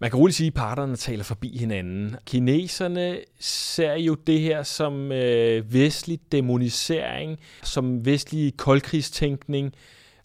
man kan roligt sige, at parterne taler forbi hinanden. Kineserne ser jo det her som øh, vestlig demonisering, som vestlig koldkrigstænkning,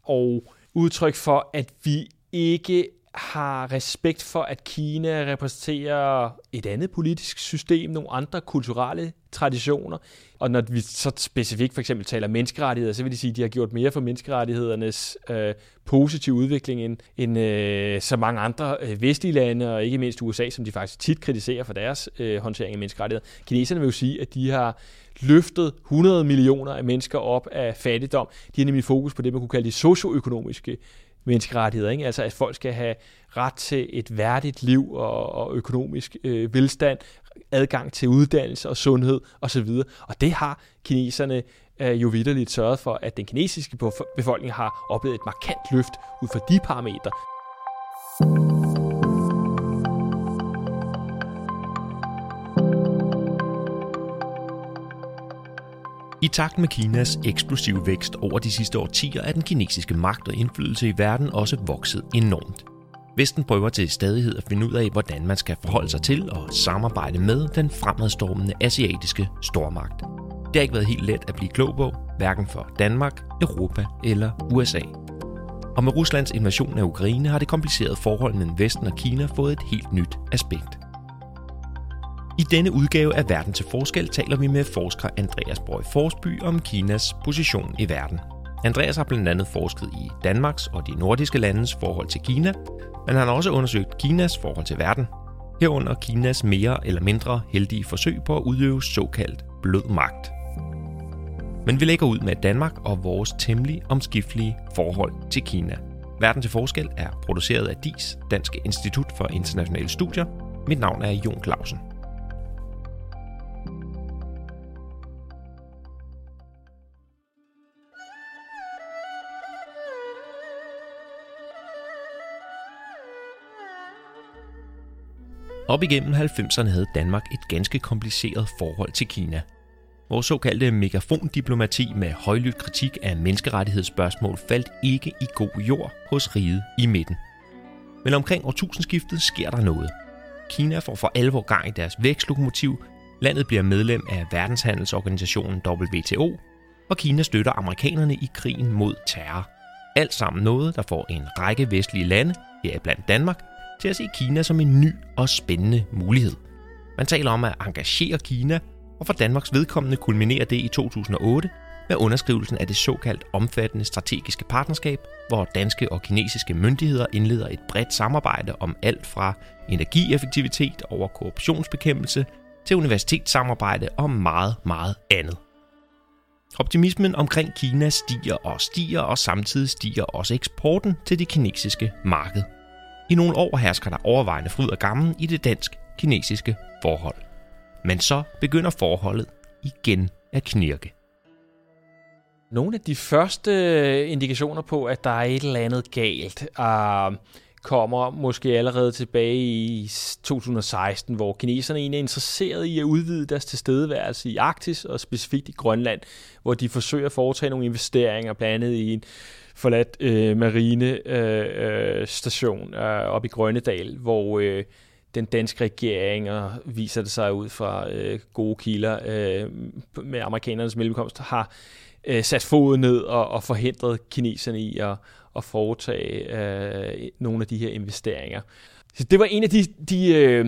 og udtryk for, at vi ikke har respekt for, at Kina repræsenterer et andet politisk system, nogle andre kulturelle traditioner. Og når vi så specifikt for eksempel taler menneskerettigheder, så vil de sige, at de har gjort mere for menneskerettighedernes øh, positive udvikling end, end øh, så mange andre øh, vestlige lande, og ikke mindst USA, som de faktisk tit kritiserer for deres øh, håndtering af menneskerettigheder. Kineserne vil jo sige, at de har løftet 100 millioner af mennesker op af fattigdom. De har nemlig fokus på det, man kunne kalde de socioøkonomiske menneskerettigheder. Ikke? Altså at folk skal have ret til et værdigt liv og, og økonomisk øh, velstand, adgang til uddannelse og sundhed osv. Og det har kineserne øh, jo vidderligt sørget for, at den kinesiske befolkning har oplevet et markant løft ud fra de parametre. I takt med Kinas eksplosive vækst over de sidste årtier er den kinesiske magt og indflydelse i verden også vokset enormt. Vesten prøver til stadighed at finde ud af, hvordan man skal forholde sig til og samarbejde med den fremadstormende asiatiske stormagt. Det har ikke været helt let at blive klog på, hverken for Danmark, Europa eller USA. Og med Ruslands invasion af Ukraine har det komplicerede forhold mellem Vesten og Kina fået et helt nyt aspekt. I denne udgave af Verden til Forskel taler vi med forsker Andreas Brøg Forsby om Kinas position i verden. Andreas har blandt andet forsket i Danmarks og de nordiske landes forhold til Kina, men han har også undersøgt Kinas forhold til verden, herunder Kinas mere eller mindre heldige forsøg på at udøve såkaldt blød magt. Men vi lægger ud med Danmark og vores temmelig omskiftelige forhold til Kina. Verden til forskel er produceret af DIS, Danske Institut for Internationale Studier. Mit navn er Jon Clausen. Op igennem 90'erne havde Danmark et ganske kompliceret forhold til Kina. Vores såkaldte megafondiplomati med højlydt kritik af menneskerettighedsspørgsmål faldt ikke i god jord hos riget i midten. Men omkring årtusindskiftet sker der noget. Kina får for alvor gang i deres vækstlokomotiv, landet bliver medlem af verdenshandelsorganisationen WTO, og Kina støtter amerikanerne i krigen mod terror. Alt sammen noget, der får en række vestlige lande, heriblandt Danmark, til at se Kina som en ny og spændende mulighed. Man taler om at engagere Kina, og for Danmarks vedkommende kulminerer det i 2008 med underskrivelsen af det såkaldt omfattende strategiske partnerskab, hvor danske og kinesiske myndigheder indleder et bredt samarbejde om alt fra energieffektivitet over korruptionsbekæmpelse til universitetssamarbejde og meget, meget andet. Optimismen omkring Kina stiger og stiger, og samtidig stiger også eksporten til det kinesiske marked. I nogle år hersker der overvejende fryd og gammen i det dansk-kinesiske forhold. Men så begynder forholdet igen at knirke. Nogle af de første indikationer på, at der er et eller andet galt, uh, kommer måske allerede tilbage i 2016, hvor kineserne egentlig er interesseret i at udvide deres tilstedeværelse i Arktis og specifikt i Grønland, hvor de forsøger at foretage nogle investeringer, blandt andet i en forladt øh, marine øh, øh, station øh, op i Grønnedal, hvor øh, den danske regering, og viser det sig ud fra øh, gode kilder øh, med amerikanernes mellemkomst, har øh, sat foden ned og, og forhindret kineserne i at, at foretage øh, nogle af de her investeringer. Så det var en af de, de, øh,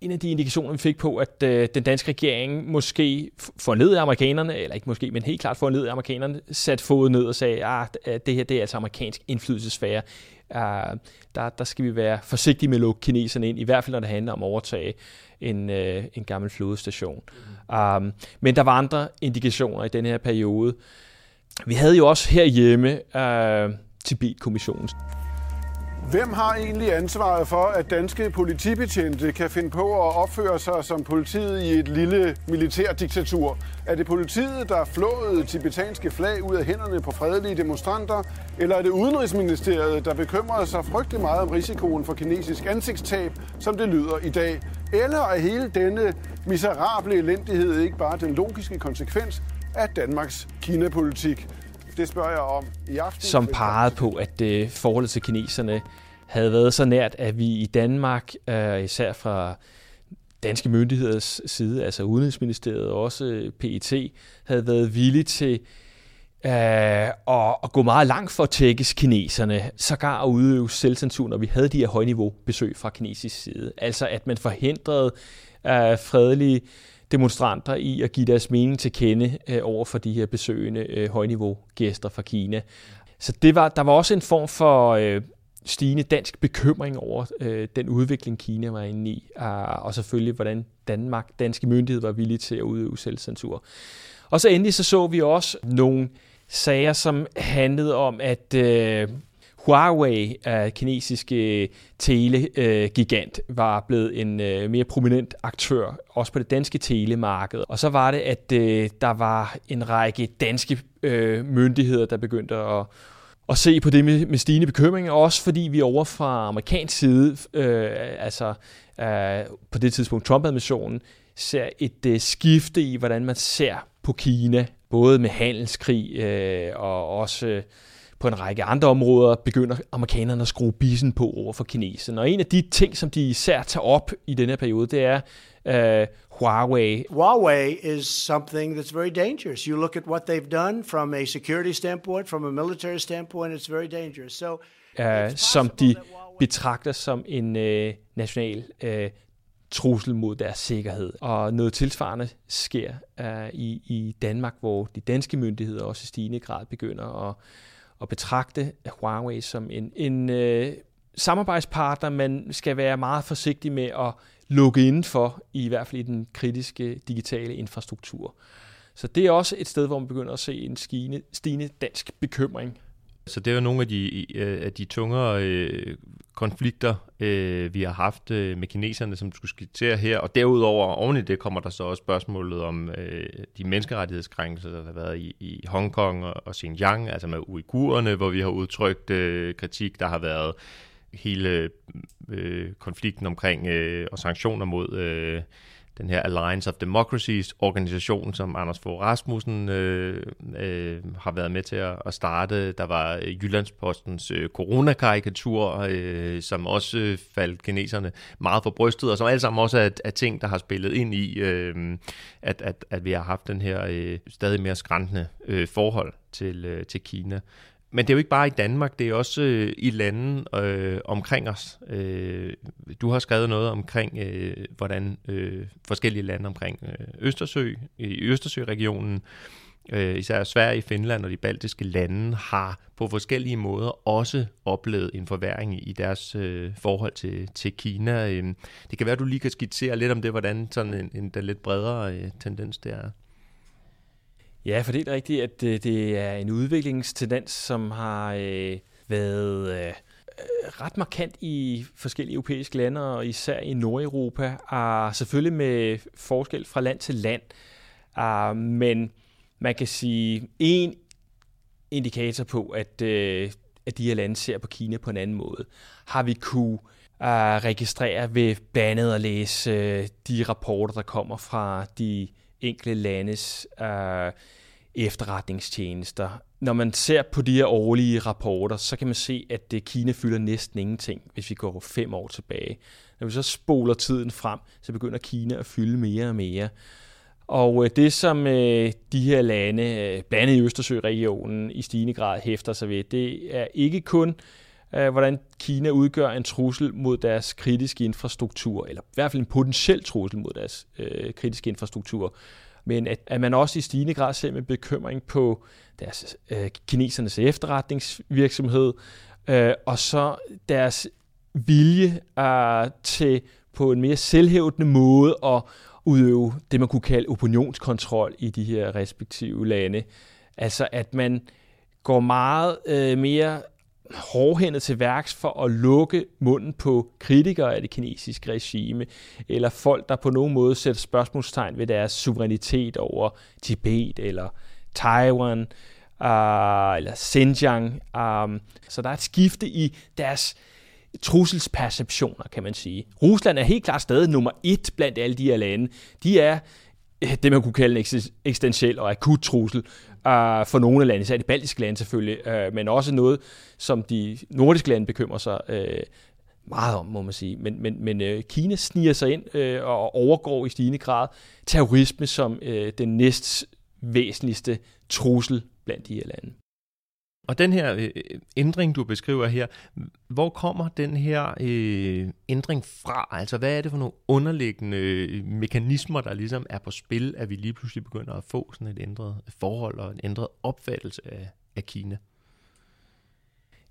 en af de indikationer, vi fik på, at øh, den danske regering måske får ned af amerikanerne, eller ikke måske, men helt klart får ned af amerikanerne, sat foden ned og sagde, at ah, det her det er altså amerikansk indflydelsesfære. Uh, der, der skal vi være forsigtige med at lukke kineserne ind, i hvert fald når det handler om at overtage en, uh, en gammel flådestation. Mm. Um, men der var andre indikationer i den her periode. Vi havde jo også herhjemme uh, Tibet-kommissionen. Hvem har egentlig ansvaret for, at danske politibetjente kan finde på at opføre sig som politiet i et lille militærdiktatur? Er det politiet, der flåede tibetanske flag ud af hænderne på fredelige demonstranter? Eller er det Udenrigsministeriet, der bekymrer sig frygtelig meget om risikoen for kinesisk ansigtstab, som det lyder i dag? Eller er hele denne miserable elendighed ikke bare den logiske konsekvens af Danmarks Kina-politik? Det spørger jeg om i aften. Som pegede på, at øh, forholdet til kineserne havde været så nært, at vi i Danmark, øh, især fra danske myndigheders side, altså Udenrigsministeriet og også PET, havde været villige til øh, at, at gå meget langt for at tækkes kineserne, sågar at udøve selvcensur, når vi havde de her højniveau besøg fra kinesisk side. Altså at man forhindrede øh, fredelige demonstranter i at give deres mening til kende øh, over for de her besøgende øh, højniveau gæster fra Kina. Så det var, der var også en form for øh, stigende dansk bekymring over øh, den udvikling, Kina var inde i, og, og selvfølgelig, hvordan Danmark, danske myndigheder var villige til at udøve selvcensur. Og så endelig så så vi også nogle sager, som handlede om, at øh, Huawei, uh, kinesiske øh, telegigant, var blevet en øh, mere prominent aktør, også på det danske telemarked. Og så var det, at der var en række danske myndigheder, der begyndte at at se på det med, med stigende bekymring, også fordi vi over fra amerikansk side, øh, altså øh, på det tidspunkt Trump-administrationen, ser et øh, skifte i, hvordan man ser på Kina, både med handelskrig øh, og også øh, på en række andre områder, begynder amerikanerne at skrue bissen på over for kineserne. Og en af de ting, som de især tager op i denne her periode, det er øh, Huawei. Huawei is something that's very dangerous. You look at what they've done from a security standpoint, from a military standpoint, it's very dangerous. So, uh, som de betragter som en uh, national uh, trussel mod deres sikkerhed. Og noget tilsvarende sker uh, i, i Danmark, hvor de danske myndigheder også i stigende grad begynder at, at betragte Huawei som en, en øh, samarbejdspartner, man skal være meget forsigtig med at lukke indenfor, i hvert fald i den kritiske digitale infrastruktur. Så det er også et sted, hvor man begynder at se en stigende, stigende dansk bekymring. Så det er jo nogle af de, øh, af de tungere øh, konflikter, øh, vi har haft øh, med kineserne, som du skulle skitsere her. Og derudover, oven i det, kommer der så også spørgsmålet om øh, de menneskerettighedskrænkelser, der har været i, i Hongkong og, og Xinjiang, altså med uigurerne, hvor vi har udtrykt øh, kritik. Der har været hele øh, konflikten omkring øh, og sanktioner mod øh, den her Alliance of Democracies organisation, som Anders Fogh Rasmussen øh, øh, har været med til at, at starte. Der var øh, Jyllandspostens øh, coronakarikatur, øh, som også øh, faldt kineserne meget for brystet, og som alle sammen også er, er ting, der har spillet ind i, øh, at, at, at vi har haft den her øh, stadig mere skræntende øh, forhold til, øh, til Kina. Men det er jo ikke bare i Danmark, det er også øh, i lande øh, omkring os. Øh, du har skrevet noget omkring, øh, hvordan øh, forskellige lande omkring øh, Østersø, i Østersøregionen, øh, især Sverige, Finland og de baltiske lande, har på forskellige måder også oplevet en forværing i deres øh, forhold til, til Kina. Øh, det kan være, at du lige kan skitsere lidt om det, hvordan sådan en, en der lidt bredere øh, tendens det er. Ja, for det er rigtigt, at det, det er en udviklingstendens, som har øh, været øh, øh, ret markant i forskellige europæiske lande, og især i Nordeuropa, og selvfølgelig med forskel fra land til land. Uh, men man kan sige, en indikator på, at, øh, at de her lande ser på Kina på en anden måde, har vi kunne uh, registrere ved blandet at læse uh, de rapporter, der kommer fra de enkelte landes øh, efterretningstjenester. Når man ser på de her årlige rapporter, så kan man se, at det Kina fylder næsten ingenting, hvis vi går fem år tilbage. Når vi så spoler tiden frem, så begynder Kina at fylde mere og mere. Og øh, det, som øh, de her lande, øh, blandt andet i Østersøregionen, i stigende grad hæfter sig ved, det er ikke kun, Øh, hvordan Kina udgør en trussel mod deres kritiske infrastruktur, eller i hvert fald en potentiel trussel mod deres øh, kritiske infrastruktur, men at, at man også i stigende grad ser med bekymring på deres øh, kinesernes efterretningsvirksomhed, øh, og så deres vilje øh, til på en mere selvhævdende måde at udøve det, man kunne kalde opinionskontrol i de her respektive lande. Altså at man går meget øh, mere hårdhændet til værks for at lukke munden på kritikere af det kinesiske regime, eller folk, der på nogen måde sætter spørgsmålstegn ved deres suverænitet over Tibet eller Taiwan uh, eller Xinjiang. Um, så der er et skifte i deres trusselsperceptioner, kan man sige. Rusland er helt klart stadig nummer et blandt alle de her lande. De er det, man kunne kalde en eksistentiel og akut trussel uh, for nogle af landene, især de baltiske lande selvfølgelig, uh, men også noget, som de nordiske lande bekymrer sig uh, meget om, må man sige. Men, men, men uh, Kina sniger sig ind uh, og overgår i stigende grad terrorisme som uh, den næst væsentligste trussel blandt de her lande. Og den her øh, ændring, du beskriver her, hvor kommer den her øh, ændring fra? Altså, hvad er det for nogle underliggende øh, mekanismer, der ligesom er på spil, at vi lige pludselig begynder at få sådan et ændret forhold og en ændret opfattelse af, af Kina?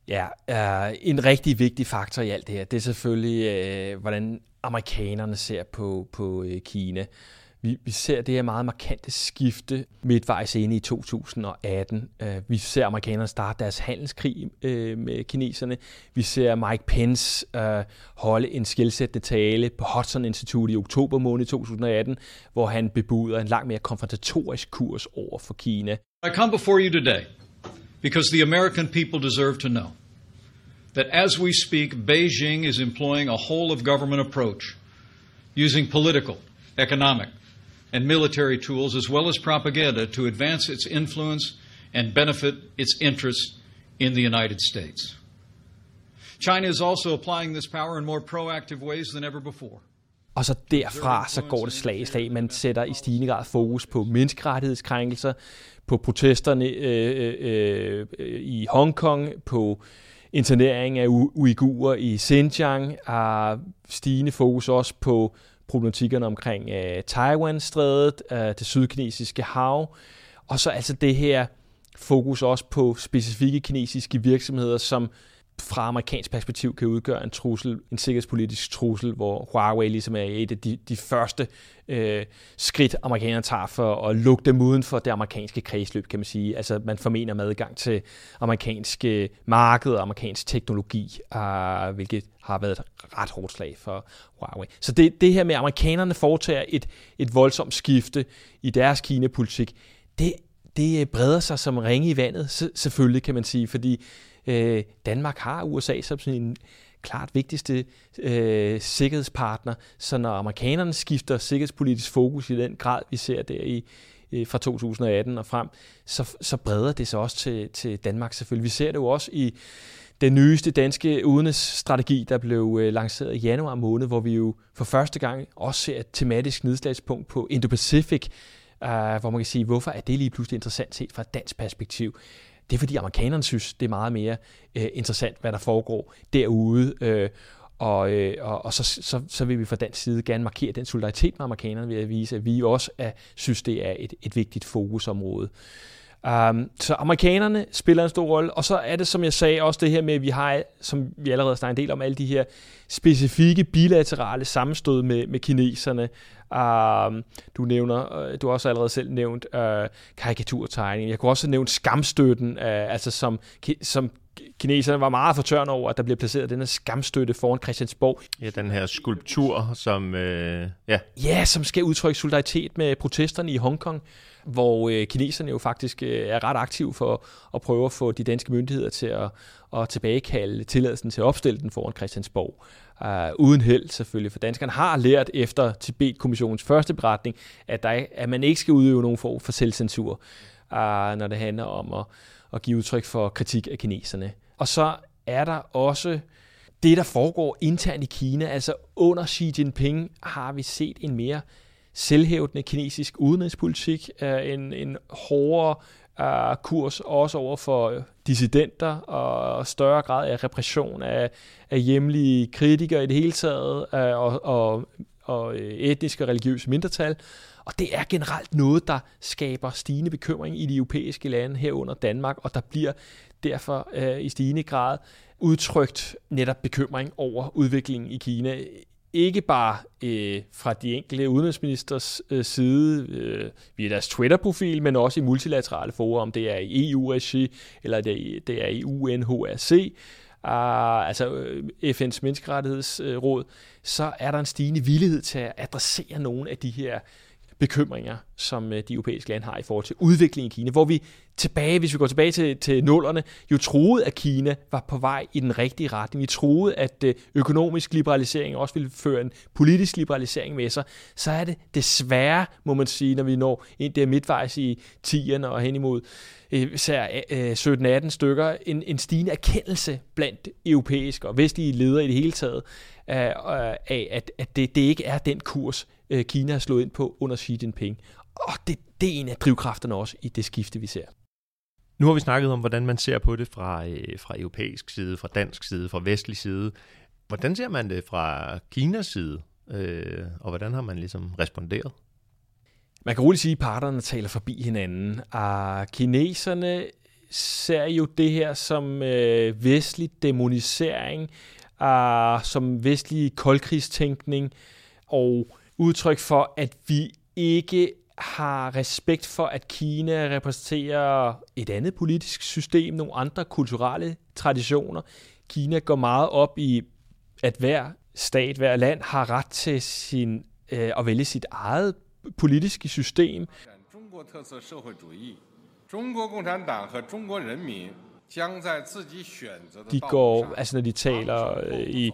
Ja, øh, en rigtig vigtig faktor i alt det her, det er selvfølgelig, øh, hvordan amerikanerne ser på, på øh, Kina. Vi, vi ser det her meget markante skifte midtvejs inde i 2018. Uh, øh, vi ser amerikanerne starte deres handelskrig uh, med kineserne. Vi ser Mike Pence uh, holde en skilsættende tale på Hudson Institute i oktober måned 2018, hvor han bebuder en langt mere konfrontatorisk kurs over for Kina. I come before you today because the American people deserve to know that as we speak, Beijing is employing a whole of government approach using political, economic, and military tools, as well as propaganda, to advance its influence and benefit its interests in the United States. China is also applying this power in more proactive ways than ever before. Og så derfra så går det slag i slag. Man sætter i stigende grad fokus på menneskerettighedskrænkelser, på protesterne øh, øh, øh, i Hongkong, på internering af uigurer i Xinjiang, har stigende fokus også på problematikkerne omkring øh, Taiwan-strædet, øh, det sydkinesiske hav, og så altså det her fokus også på specifikke kinesiske virksomheder, som fra amerikansk perspektiv kan udgøre en trussel, en sikkerhedspolitisk trussel, hvor Huawei ligesom er et af de, de første øh, skridt, amerikanerne tager for at lukke dem uden for det amerikanske kredsløb, kan man sige. Altså man formener med adgang til amerikanske øh, marked og amerikansk teknologi, øh, hvilket har været et ret hårdt slag for Huawei. Så det, det her med, at amerikanerne foretager et, et voldsomt skifte i deres Kina-politik, det, det breder sig som ringe i vandet, selvfølgelig kan man sige, fordi Øh, Danmark har USA som sin klart vigtigste øh, sikkerhedspartner, så når amerikanerne skifter sikkerhedspolitisk fokus i den grad, vi ser der i, øh, fra 2018 og frem, så, så breder det sig også til, til Danmark selvfølgelig. Vi ser det jo også i den nyeste danske udenrigsstrategi, der blev øh, lanceret i januar måned, hvor vi jo for første gang også ser et tematisk nedslagspunkt på Indo-Pacific, øh, hvor man kan sige, hvorfor er det lige pludselig interessant set fra et dansk perspektiv? Det er fordi amerikanerne synes, det er meget mere øh, interessant, hvad der foregår derude. Øh, og, øh, og, og så, så, så vil vi fra den side gerne markere den solidaritet med amerikanerne ved at vise, at vi også er, synes, det er et, et vigtigt fokusområde. Um, så amerikanerne spiller en stor rolle, og så er det, som jeg sagde, også det her med, at vi har, som vi allerede snakket en del om, alle de her specifikke bilaterale sammenstød med, med kineserne. Um, du nævner, øh, du har også allerede selv nævnt uh, karikaturtegning. Jeg kunne også nævne skamstøtten, uh, altså som, som kineserne var meget fortørnet over, at der blev placeret den her skamstøtte foran Christiansborg. Ja, den her skulptur, som... Øh, ja. ja, som skal udtrykke solidaritet med protesterne i Hongkong hvor øh, kineserne jo faktisk øh, er ret aktive for at prøve at få de danske myndigheder til at, at tilbagekalde tilladelsen til at opstille den foran Christiansborg. Uh, uden held selvfølgelig, for danskerne har lært efter Tibet-kommissionens første beretning, at, der, at man ikke skal udøve nogen form for selvcensur, uh, når det handler om at, at give udtryk for kritik af kineserne. Og så er der også det, der foregår internt i Kina. Altså under Xi Jinping har vi set en mere selvhævdende kinesisk udenrigspolitik, en, en hårdere øh, kurs også over for øh, dissidenter og større grad af repression af, af hjemlige kritikere i det hele taget øh, og, og, og etniske og religiøse mindretal. Og det er generelt noget, der skaber stigende bekymring i de europæiske lande herunder Danmark, og der bliver derfor øh, i stigende grad udtrykt netop bekymring over udviklingen i Kina ikke bare øh, fra de enkelte udenrigsministers øh, side øh, via deres Twitter-profil, men også i multilaterale forum, om det er i EU-regi, eller det, det er i UNHRC, øh, ah, altså øh, FN's menneskerettighedsråd, så er der en stigende villighed til at adressere nogle af de her bekymringer, som øh, de europæiske lande har i forhold til udviklingen i Kina, hvor vi tilbage, hvis vi går tilbage til, til nullerne, jo troede, at Kina var på vej i den rigtige retning. Vi troede, at øh, økonomisk liberalisering også ville føre en politisk liberalisering med sig. Så er det desværre, må man sige, når vi når ind der midtvejs i 10'erne og hen imod øh, især 17-18 stykker, en, en stigende erkendelse blandt europæiske og vestlige ledere i det hele taget, af, at, at det, det ikke er den kurs, øh, Kina har slået ind på under Xi Jinping. Og det, det er en af drivkræfterne også i det skifte, vi ser. Nu har vi snakket om, hvordan man ser på det fra, øh, fra europæisk side, fra dansk side, fra vestlig side. Hvordan ser man det fra Kinas side, øh, og hvordan har man ligesom responderet? Man kan roligt sige, at parterne taler forbi hinanden. Og kineserne ser jo det her som øh, vestlig demonisering, uh, som vestlig koldkrigstænkning, og udtryk for, at vi ikke har respekt for, at Kina repræsenterer et andet politisk system, nogle andre kulturelle traditioner. Kina går meget op i, at hver stat, hver land har ret til sin, øh, at vælge sit eget politiske system. De går, altså når de taler øh, i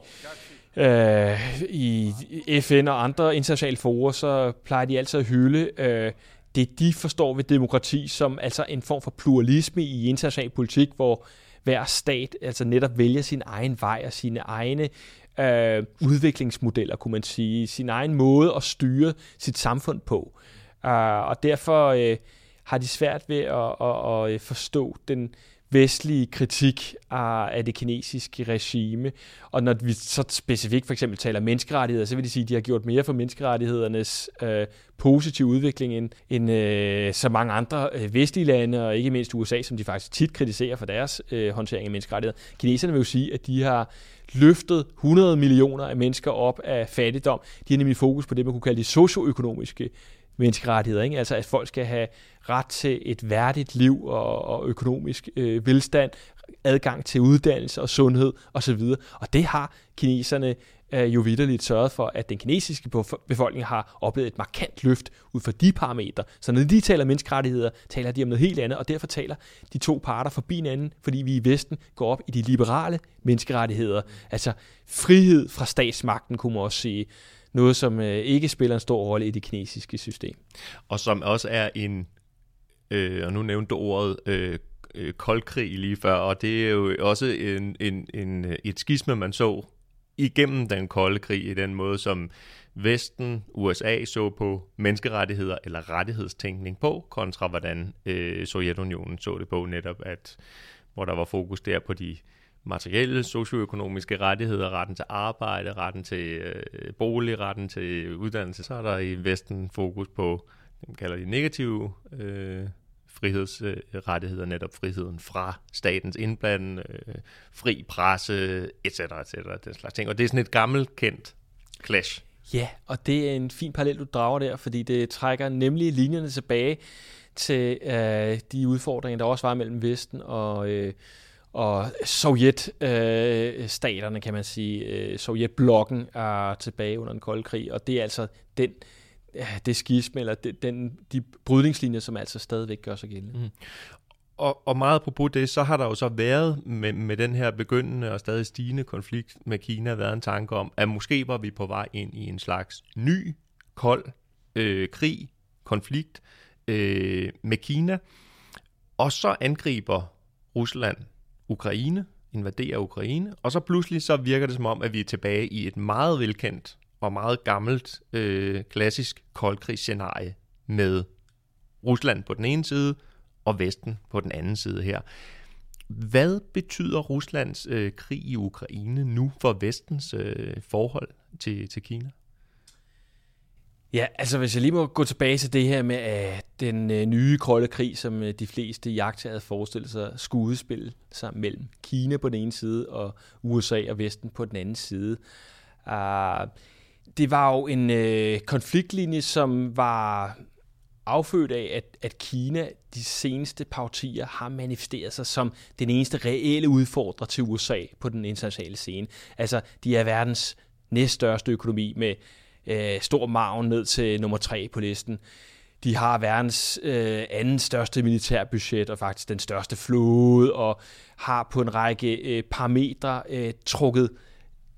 øh, i FN og andre internationale forer, så plejer de altid at hylde øh, det, de forstår ved demokrati, som altså en form for pluralisme i international politik, hvor hver stat altså netop vælger sin egen vej og sine egne øh, udviklingsmodeller, kunne man sige, sin egen måde at styre sit samfund på. Uh, og derfor øh, har de svært ved at, at, at øh, forstå den, vestlige kritik af, af det kinesiske regime. Og når vi så specifikt for eksempel taler menneskerettigheder, så vil de sige, at de har gjort mere for menneskerettighedernes øh, positive udvikling end, end øh, så mange andre øh, vestlige lande, og ikke mindst USA, som de faktisk tit kritiserer for deres øh, håndtering af menneskerettigheder. Kineserne vil jo sige, at de har løftet 100 millioner af mennesker op af fattigdom. De har nemlig fokus på det, man kunne kalde de socioøkonomiske menneskerettigheder. Ikke? Altså at folk skal have ret til et værdigt liv og, og økonomisk øh, velstand, adgang til uddannelse og sundhed osv. Og det har kineserne øh, jo vidderligt sørget for, at den kinesiske befolkning har oplevet et markant løft ud fra de parametre. Så når de taler menneskerettigheder, taler de om noget helt andet, og derfor taler de to parter forbi hinanden, fordi vi i Vesten går op i de liberale menneskerettigheder, altså frihed fra statsmagten, kunne man også sige noget, som øh, ikke spiller en stor rolle i det kinesiske system. Og som også er en, øh, og nu nævnte du ordet, øh, øh, koldkrig lige før, og det er jo også en, en, en, øh, et skisme, man så igennem den kolde krig i den måde, som Vesten, USA så på menneskerettigheder eller rettighedstænkning på, kontra hvordan øh, Sovjetunionen så det på netop, at hvor der var fokus der på de materielle, socioøkonomiske rettigheder, retten til arbejde, retten til øh, bolig, retten til uddannelse, så er der i Vesten fokus på, man kalder de negative øh, frihedsrettigheder, netop friheden fra statens indblanding, øh, fri presse, etc., etc., den slags ting. Og det er sådan et gammelt kendt clash. Ja, og det er en fin parallel, du drager der, fordi det trækker nemlig linjerne tilbage til øh, de udfordringer, der også var mellem Vesten og øh, og sovjetstaterne, øh, kan man sige, øh, Sovjetblokken er tilbage under den kolde krig, og det er altså den, det skisme, eller den, de brydningslinjer, som altså stadigvæk gør sig gældende. Mm. Og, og meget på det, så har der jo så været med, med den her begyndende og stadig stigende konflikt med Kina, været en tanke om, at måske var vi på vej ind i en slags ny, kold øh, krig, konflikt øh, med Kina, og så angriber Rusland Ukraine, invaderer Ukraine, og så pludselig så virker det som om, at vi er tilbage i et meget velkendt og meget gammelt øh, klassisk koldkrigsscenarie med Rusland på den ene side og Vesten på den anden side her. Hvad betyder Ruslands øh, krig i Ukraine nu for Vestens øh, forhold til, til Kina? Ja, altså hvis jeg lige må gå tilbage til det her med at den øh, nye kolde krig, som øh, de fleste jagter havde forestillet sig, skulle udspille sig mellem Kina på den ene side og USA og Vesten på den anden side. Uh, det var jo en øh, konfliktlinje, som var affødt af, at, at Kina de seneste par årtier har manifesteret sig som den eneste reelle udfordrer til USA på den internationale scene. Altså, de er verdens næststørste økonomi med øh, stor maven ned til nummer tre på listen. De har verdens øh, anden største militærbudget og faktisk den største flåde og har på en række øh, parametre øh, trukket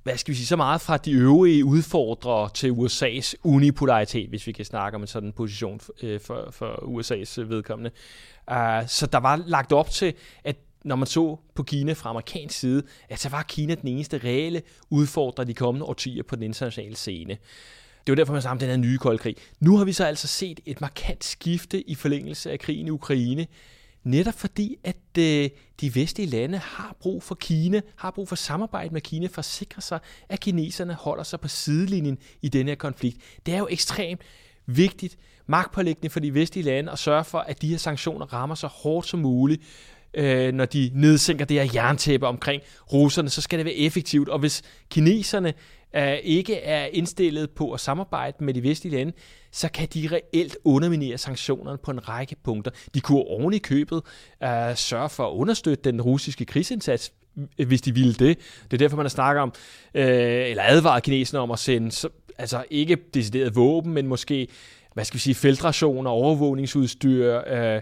hvad skal vi sige, så meget fra de øvrige udfordrere til USA's unipolaritet, hvis vi kan snakke om en sådan position øh, for, for USA's øh, vedkommende. Uh, så der var lagt op til, at når man så på Kina fra amerikansk side, at så var Kina den eneste reelle udfordrer de kommende årtier på den internationale scene. Det var derfor, man sagde, om den her nye kolde krig. Nu har vi så altså set et markant skifte i forlængelse af krigen i Ukraine, netop fordi, at øh, de vestlige lande har brug for Kina, har brug for samarbejde med Kina for at sikre sig, at kineserne holder sig på sidelinjen i denne her konflikt. Det er jo ekstremt vigtigt, magtpålæggende for de vestlige lande at sørge for, at de her sanktioner rammer så hårdt som muligt, øh, når de nedsænker det her jerntæppe omkring russerne, så skal det være effektivt. Og hvis kineserne øh, ikke er indstillet på at samarbejde med de vestlige lande, så kan de reelt underminere sanktionerne på en række punkter. De kunne oven i købet øh, sørge for at understøtte den russiske krigsindsats, øh, hvis de ville det. Det er derfor, man har snakket om, øh, eller advaret kineserne om at sende, så, altså ikke decideret våben, men måske, hvad skal vi sige, feltrationer, overvågningsudstyr, øh,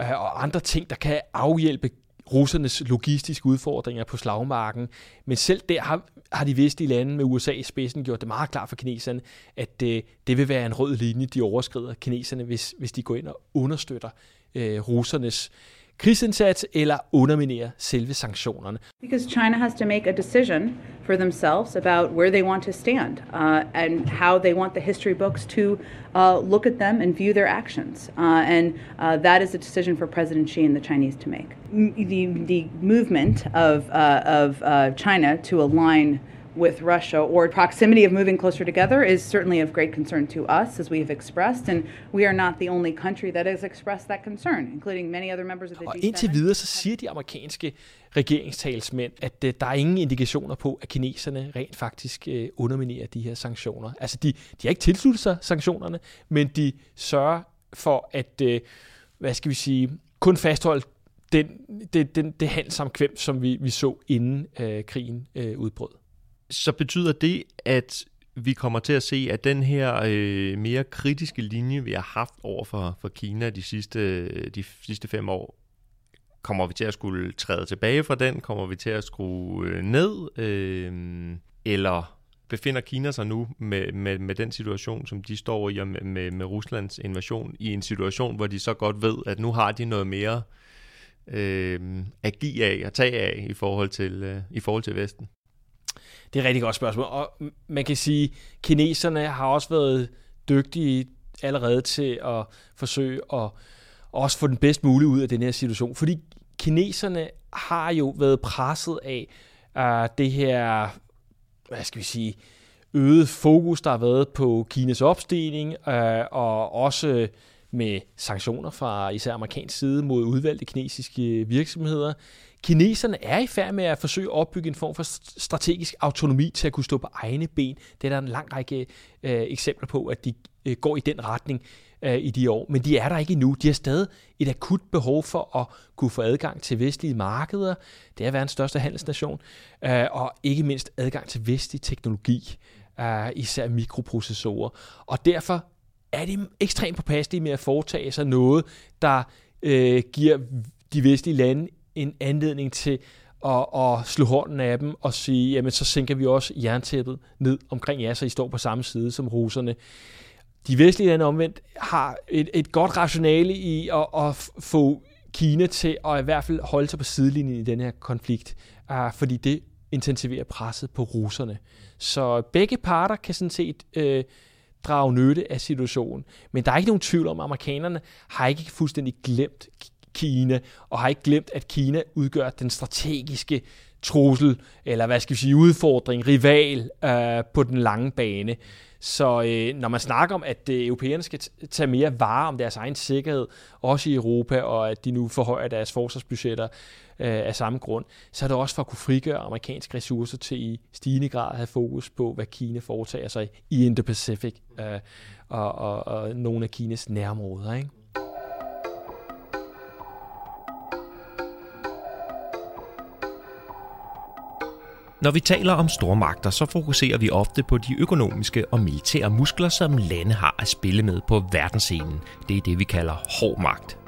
øh, og andre ting, der kan afhjælpe russernes logistiske udfordringer på slagmarken. Men selv der har, har de vestlige lande med USA i spidsen gjort det meget klart for kineserne, at det, øh, det vil være en rød linje, de overskrider kineserne, hvis, hvis de går ind og understøtter øh, russernes krigsindsats eller underminere selve sanktionerne. Because China has to make a decision for themselves about where they want to stand uh, and how they want the history books to uh, look at them and view their actions. Uh, and uh, that is a decision for President Xi and the Chinese to make. The, the movement of, uh, of uh, China to align with Russia or proximity of moving closer together is certainly of great concern to us, as we have expressed, and we are not the only country that has expressed that concern, including many other members of the Og G7. indtil videre så siger de amerikanske regeringstalsmænd, at uh, der er ingen indikationer på, at kineserne rent faktisk uh, underminerer de her sanktioner. Altså de, de har ikke tilsluttet sig sanktionerne, men de sørger for at, uh, hvad skal vi sige, kun fastholde den, det, den, det handelssamkvem, som vi, vi så inden uh, krigen uh, udbrød så betyder det, at vi kommer til at se, at den her øh, mere kritiske linje, vi har haft over for, for Kina de sidste, øh, de sidste fem år, kommer vi til at skulle træde tilbage fra den? Kommer vi til at skrue øh, ned? Øh, eller befinder Kina sig nu med, med, med den situation, som de står i, med, med, med Ruslands invasion, i en situation, hvor de så godt ved, at nu har de noget mere øh, at give af og tage af i forhold til, øh, i forhold til Vesten? Det er et rigtig godt spørgsmål. Og man kan sige, at kineserne har også været dygtige allerede til at forsøge at også få den bedst mulige ud af den her situation. Fordi kineserne har jo været presset af uh, det her, hvad skal vi sige, øget fokus, der har været på Kinas opstigning, uh, og også med sanktioner fra især amerikansk side mod udvalgte kinesiske virksomheder. Kineserne er i færd med at forsøge at opbygge en form for strategisk autonomi til at kunne stå på egne ben. Det er der en lang række øh, eksempler på, at de øh, går i den retning øh, i de år. Men de er der ikke endnu. De har stadig et akut behov for at kunne få adgang til vestlige markeder. Det er verdens største handelsnation. Øh, og ikke mindst adgang til vestlig teknologi. Øh, især mikroprocessorer. Og derfor er de ekstremt påpasselige med at foretage sig noget, der øh, giver de vestlige lande en anledning til at, at slå hånden af dem og sige, jamen så sænker vi også jerntæppet ned omkring jer, så I står på samme side som russerne. De vestlige lande omvendt har et, et godt rationale i at, at få Kina til at i hvert fald holde sig på sidelinjen i den her konflikt, uh, fordi det intensiverer presset på russerne. Så begge parter kan sådan set øh, drage nytte af situationen. Men der er ikke nogen tvivl om, at amerikanerne har ikke fuldstændig glemt Kina, og har ikke glemt, at Kina udgør den strategiske trussel, eller hvad skal vi sige, udfordring, rival øh, på den lange bane. Så øh, når man snakker om, at øh, europæerne skal tage mere vare om deres egen sikkerhed, også i Europa, og at de nu forhøjer deres forsvarsbudgetter øh, af samme grund, så er det også for at kunne frigøre amerikanske ressourcer til i stigende grad at have fokus på, hvad Kina foretager sig i Indo-Pacific øh, og, og, og nogle af Kinas nærområder. Ikke? Når vi taler om stormagter, så fokuserer vi ofte på de økonomiske og militære muskler, som lande har at spille med på verdensscenen. Det er det, vi kalder hård magt.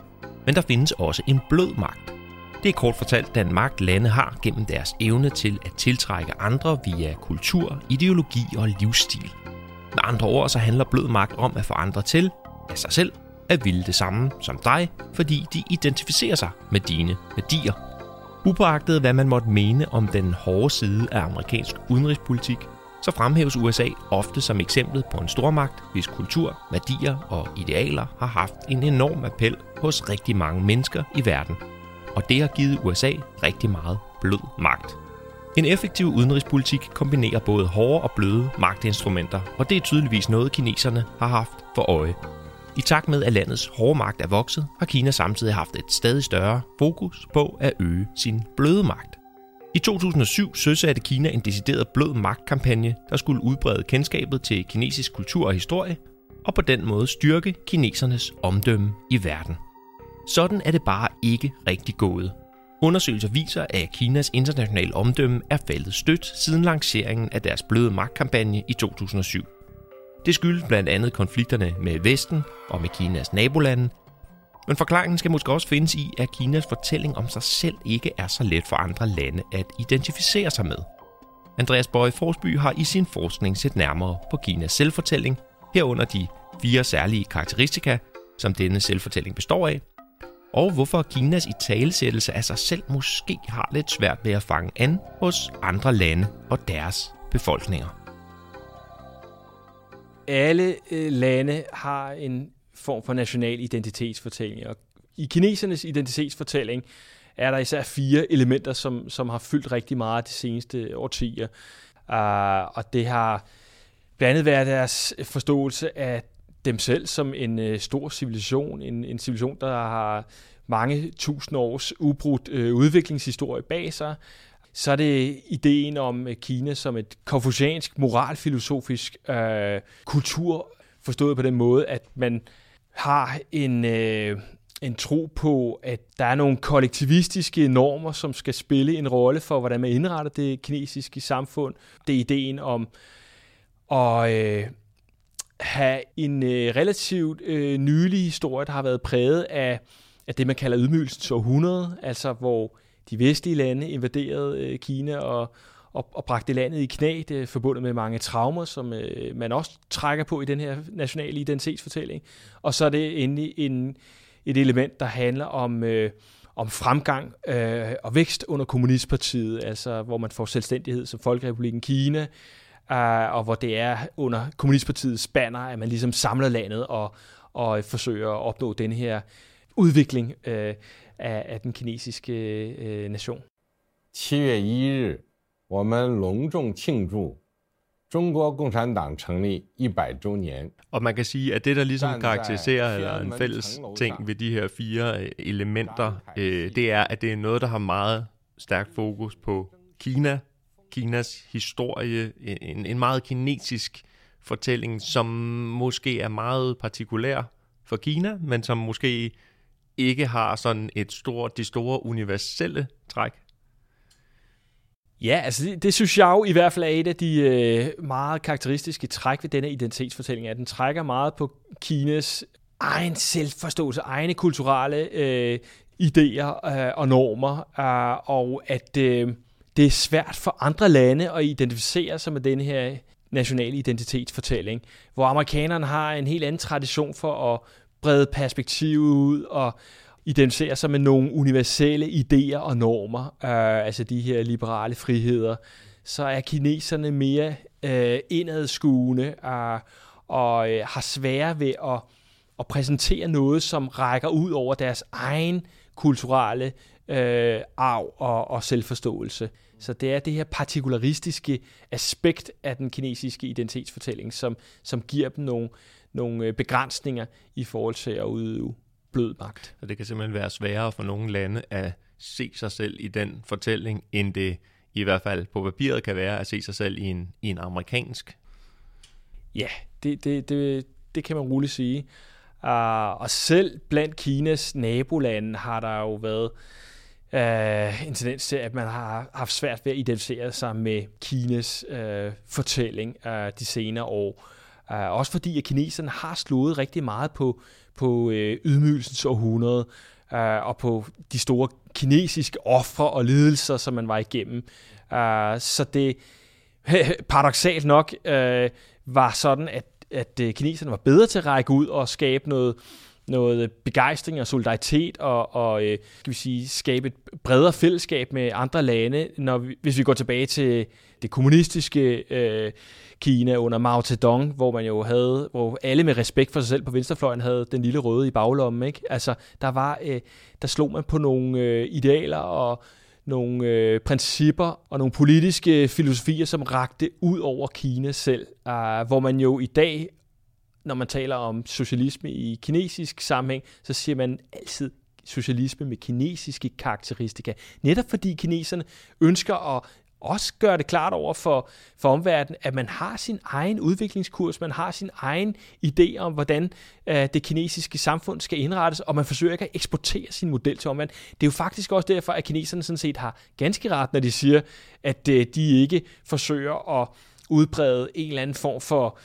Men der findes også en blød magt. Det er kort fortalt den magt, lande har gennem deres evne til at tiltrække andre via kultur, ideologi og livsstil. Med andre ord så handler blød magt om at få andre til af sig selv at ville det samme som dig, fordi de identificerer sig med dine værdier. Upåagtet hvad man måtte mene om den hårde side af amerikansk udenrigspolitik, så fremhæves USA ofte som eksemplet på en stormagt, hvis kultur, værdier og idealer har haft en enorm appel hos rigtig mange mennesker i verden. Og det har givet USA rigtig meget blød magt. En effektiv udenrigspolitik kombinerer både hårde og bløde magtinstrumenter, og det er tydeligvis noget, kineserne har haft for øje. I takt med, at landets hårde magt er vokset, har Kina samtidig haft et stadig større fokus på at øge sin bløde magt. I 2007 søsatte Kina en decideret blød magtkampagne, der skulle udbrede kendskabet til kinesisk kultur og historie, og på den måde styrke kinesernes omdømme i verden. Sådan er det bare ikke rigtig gået. Undersøgelser viser, at Kinas internationale omdømme er faldet stødt siden lanceringen af deres bløde magtkampagne i 2007. Det skyldes blandt andet konflikterne med Vesten og med Kinas nabolande, men forklaringen skal måske også findes i, at Kinas fortælling om sig selv ikke er så let for andre lande at identificere sig med. Andreas Bøje Forsby har i sin forskning set nærmere på Kinas selvfortælling, herunder de fire særlige karakteristika, som denne selvfortælling består af, og hvorfor Kinas italesættelse af sig selv måske har lidt svært ved at fange an hos andre lande og deres befolkninger. Alle øh, lande har en form for national identitetsfortælling, og i kinesernes identitetsfortælling er der især fire elementer, som, som har fyldt rigtig meget de seneste årtier. Uh, og det har blandt andet været deres forståelse af dem selv som en uh, stor civilisation, en, en civilisation, der har mange tusind års ubrudt uh, udviklingshistorie bag sig. Så er det ideen om øh, Kina som et konfuciansk, moralfilosofisk øh, kultur, forstået på den måde, at man har en, øh, en tro på, at der er nogle kollektivistiske normer, som skal spille en rolle for, hvordan man indretter det kinesiske samfund. Det er ideen om at øh, have en øh, relativt øh, nylig historie, der har været præget af, af det, man kalder ydmygelsens århundrede, altså hvor de vestlige lande invaderede øh, Kina og, og, og bragte landet i knæ. Det er forbundet med mange traumer, som øh, man også trækker på i den her nationale identitetsfortælling. Og så er det endelig en, et element, der handler om... Øh, om fremgang øh, og vækst under kommunistpartiet, altså hvor man får selvstændighed som Folkerepubliken Kina, øh, og hvor det er under kommunistpartiets banner, at man ligesom samler landet og, og forsøger at opnå den her udvikling Øh, af, af den kinesiske uh, nation. 七月一日，我们隆重庆祝中国共产党成立一百周年。 Og man kan sige, at det, der ligesom karakteriserer eller en fælles ting ved de her fire elementer, øh, det er, at det er noget, der har meget stærkt fokus på Kina, Kinas historie, en, en meget kinesisk fortælling, som måske er meget partikulær for Kina, men som måske ikke har sådan et stort, de store universelle træk. Ja, altså det, det synes jeg jo i hvert fald er et af de øh, meget karakteristiske træk ved denne identitetsfortælling, at den trækker meget på Kinas egen selvforståelse, egne kulturelle øh, idéer øh, og normer, øh, og at øh, det er svært for andre lande at identificere sig med denne her nationale identitetsfortælling, hvor amerikanerne har en helt anden tradition for at brede perspektivet ud og identificere sig med nogle universelle idéer og normer, øh, altså de her liberale friheder, så er kineserne mere øh, indadskuende øh, og øh, har svære ved at, at præsentere noget, som rækker ud over deres egen kulturelle øh, arv og, og selvforståelse. Så det er det her partikularistiske aspekt af den kinesiske identitetsfortælling, som, som giver dem nogle, nogle begrænsninger i forhold til at udøve blød magt. Så det kan simpelthen være sværere for nogle lande at se sig selv i den fortælling, end det i hvert fald på papiret kan være at se sig selv i en, i en amerikansk. Ja, det, det, det, det kan man roligt sige. Uh, og selv blandt Kinas nabolande har der jo været øh, en tendens til, at man har haft svært ved at identificere sig med Kinas øh, fortælling øh, de senere år. Øh, også fordi, at kineserne har slået rigtig meget på, på øh, ydmygelsens århundrede øh, og på de store kinesiske ofre og lidelser, som man var igennem. Øh, så det paradoxalt nok øh, var sådan, at, at øh, kineserne var bedre til at række ud og skabe noget, noget begejstring og solidaritet og, og øh, skal vi sige, skabe et bredere fællesskab med andre lande, når vi, hvis vi går tilbage til det kommunistiske øh, Kina under Mao Zedong, hvor man jo havde, hvor alle med respekt for sig selv på venstrefløjen havde den lille røde i baglommen, ikke? Altså, der var, øh, der slog man på nogle øh, idealer og nogle øh, principper og nogle politiske filosofier, som rakte ud over Kina selv, øh, hvor man jo i dag, når man taler om socialisme i kinesisk sammenhæng, så siger man altid socialisme med kinesiske karakteristika. Netop fordi kineserne ønsker at også gøre det klart over for, for omverdenen, at man har sin egen udviklingskurs, man har sin egen idé om, hvordan øh, det kinesiske samfund skal indrettes, og man forsøger ikke at eksportere sin model til omverdenen. Det er jo faktisk også derfor, at kineserne sådan set har ganske ret, når de siger, at øh, de ikke forsøger at udbrede en eller anden form for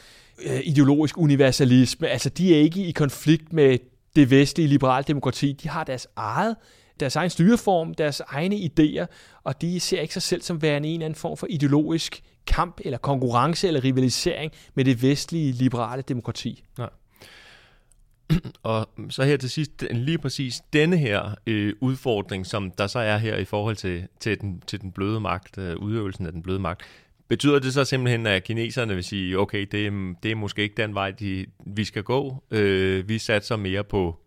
øh, ideologisk universalisme. Altså, de er ikke i konflikt med det vestlige liberale demokrati. De har deres eget deres egen styreform, deres egne idéer, og de ser ikke sig selv som værende en eller anden form for ideologisk kamp eller konkurrence eller rivalisering med det vestlige liberale demokrati. Nej. Og så her til sidst, lige præcis denne her øh, udfordring, som der så er her i forhold til, til, den, til den bløde magt, øh, udøvelsen af den bløde magt, betyder det så simpelthen, at kineserne vil sige, okay, det, det er måske ikke den vej, de, vi skal gå. Øh, vi satser mere på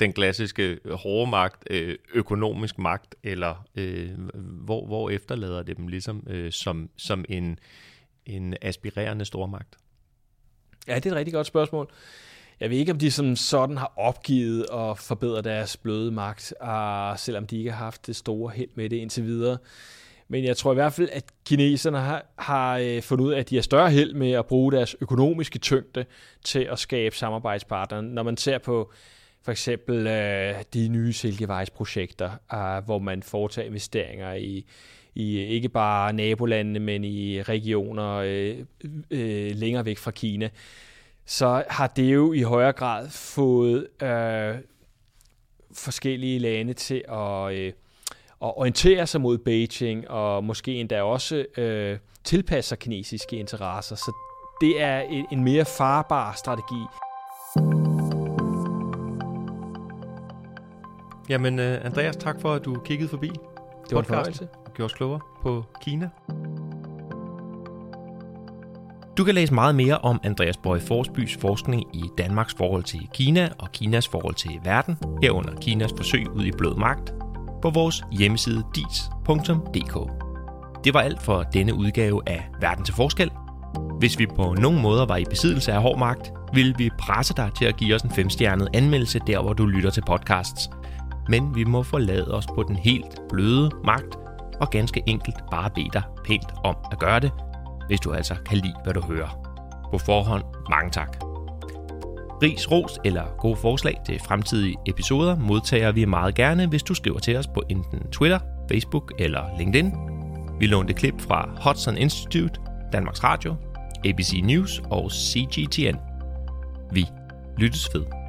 den klassiske øh, hårde magt, øh, økonomisk magt, eller øh, hvor, hvor efterlader det dem ligesom øh, som, som en, en aspirerende stormagt? Ja, det er et rigtig godt spørgsmål. Jeg ved ikke, om de som sådan har opgivet at forbedre deres bløde magt, uh, selvom de ikke har haft det store held med det indtil videre. Men jeg tror i hvert fald, at kineserne har, har øh, fundet ud af, at de har større held med at bruge deres økonomiske tyngde til at skabe samarbejdspartnere. Når man ser på for eksempel øh, de nye Silkevejsprojekter, øh, hvor man foretager investeringer i, i ikke bare nabolandene, men i regioner øh, øh, længere væk fra Kina, så har det jo i højere grad fået øh, forskellige lande til at, øh, at orientere sig mod Beijing, og måske endda også øh, tilpasse sig kinesiske interesser. Så det er en, en mere farbar strategi. Jamen, uh, Andreas, tak for, at du kiggede forbi. Det var en fornøjelse. Og gjorde os klogere på Kina. Du kan læse meget mere om Andreas Bøje Forsbys forskning i Danmarks forhold til Kina og Kinas forhold til verden, herunder Kinas forsøg ud i blød magt, på vores hjemmeside dis.dk. Det var alt for denne udgave af Verden til Forskel. Hvis vi på nogen måder var i besiddelse af hård magt, ville vi presse dig til at give os en femstjernet anmeldelse der, hvor du lytter til podcasts – men vi må forlade os på den helt bløde magt og ganske enkelt bare bede dig pænt om at gøre det, hvis du altså kan lide, hvad du hører. På forhånd, mange tak. Ris, ros eller gode forslag til fremtidige episoder modtager vi meget gerne, hvis du skriver til os på enten Twitter, Facebook eller LinkedIn. Vi lånte klip fra Hudson Institute, Danmarks Radio, ABC News og CGTN. Vi lyttes ved.